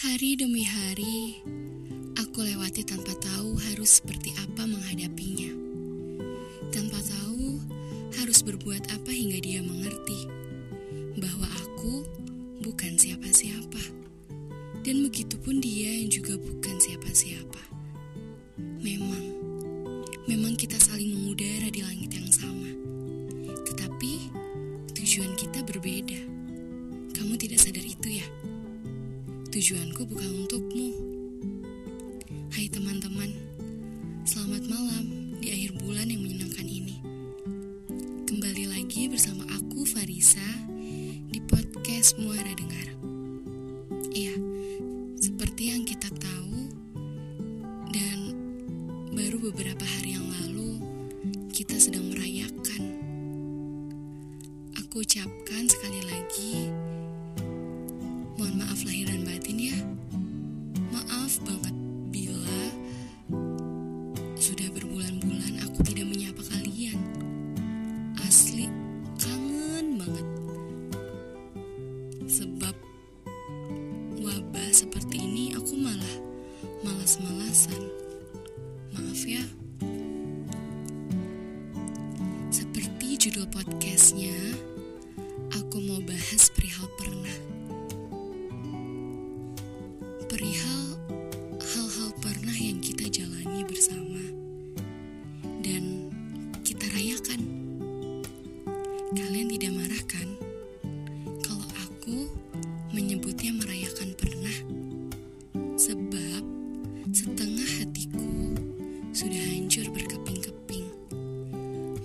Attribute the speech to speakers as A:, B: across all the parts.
A: Hari demi hari, aku lewati tanpa tahu harus seperti apa menghadapinya. Tanpa tahu harus berbuat apa hingga dia mengerti bahwa aku bukan siapa-siapa. Dan begitupun dia yang juga bukan siapa-siapa. Memang, memang kita saling mengudara di langit yang sama. Tetapi tujuan kita berbeda. Kamu tidak sadar itu ya? Tujuanku bukan untukmu. Hai teman-teman, selamat malam di akhir bulan yang menyenangkan ini. Kembali lagi bersama aku Farisa di podcast Muara Dengar. Iya, seperti yang kita tahu dan baru beberapa hari yang lalu kita sedang merayakan. Aku ucapkan sekali lagi Mohon maaf lahir malas-malasan. Maaf ya. Seperti judul podcastnya, aku mau bahas perihal pernah perihal hal-hal pernah yang kita jalani bersama dan kita rayakan. Kalian tidak marah kan?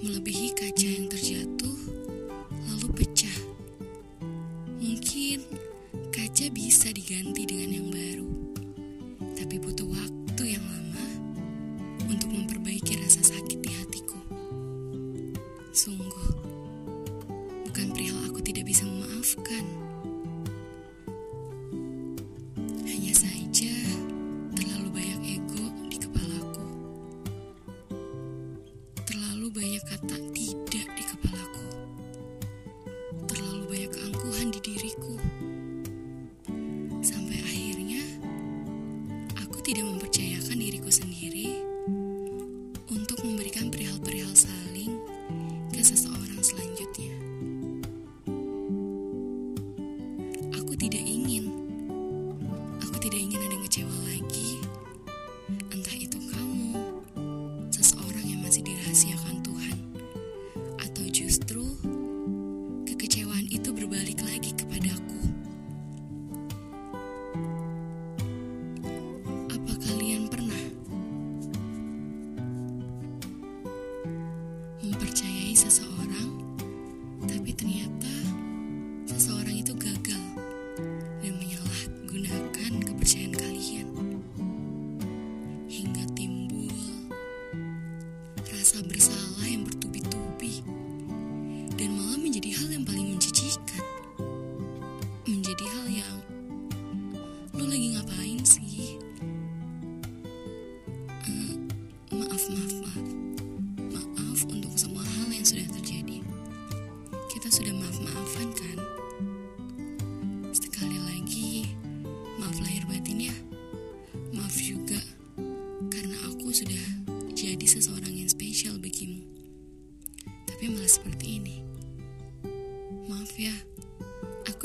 A: Melebihi kaca yang terjatuh lalu pecah. Mungkin kaca bisa diganti dengan yang baru, tapi butuh waktu yang lama untuk memperbaiki aku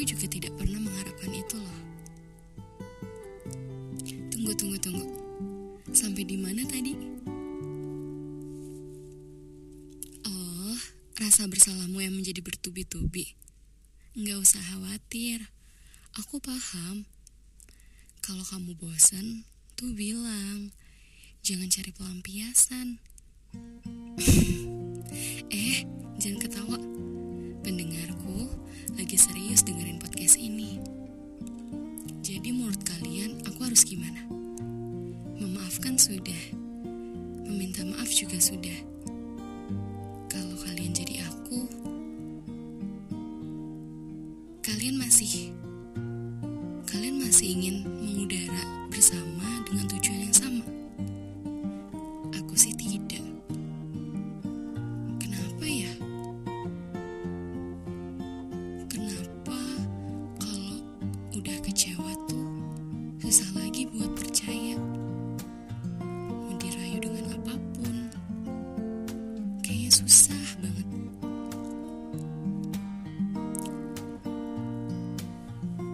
A: aku juga tidak pernah mengharapkan itu loh. Tunggu, tunggu, tunggu. Sampai di mana tadi? Oh, rasa bersalahmu yang menjadi bertubi-tubi. Nggak usah khawatir. Aku paham. Kalau kamu bosan, tuh bilang. Jangan cari pelampiasan. Meminta maaf juga sudah.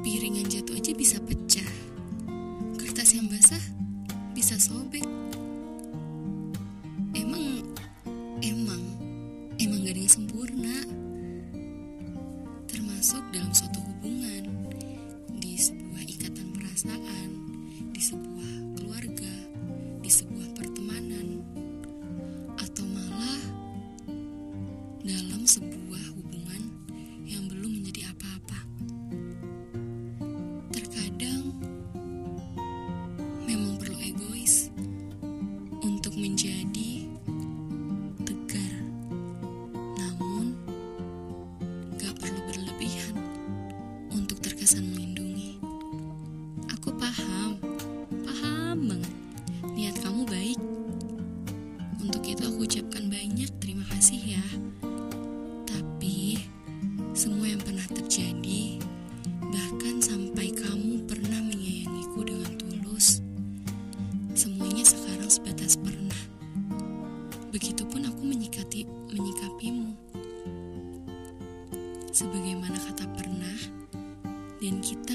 A: Piring yang jatuh aja bisa pecah. Kertas yang basah bisa sobek. Emang, emang, emang gak ada yang sempurna. Termasuk dalam suatu dan kita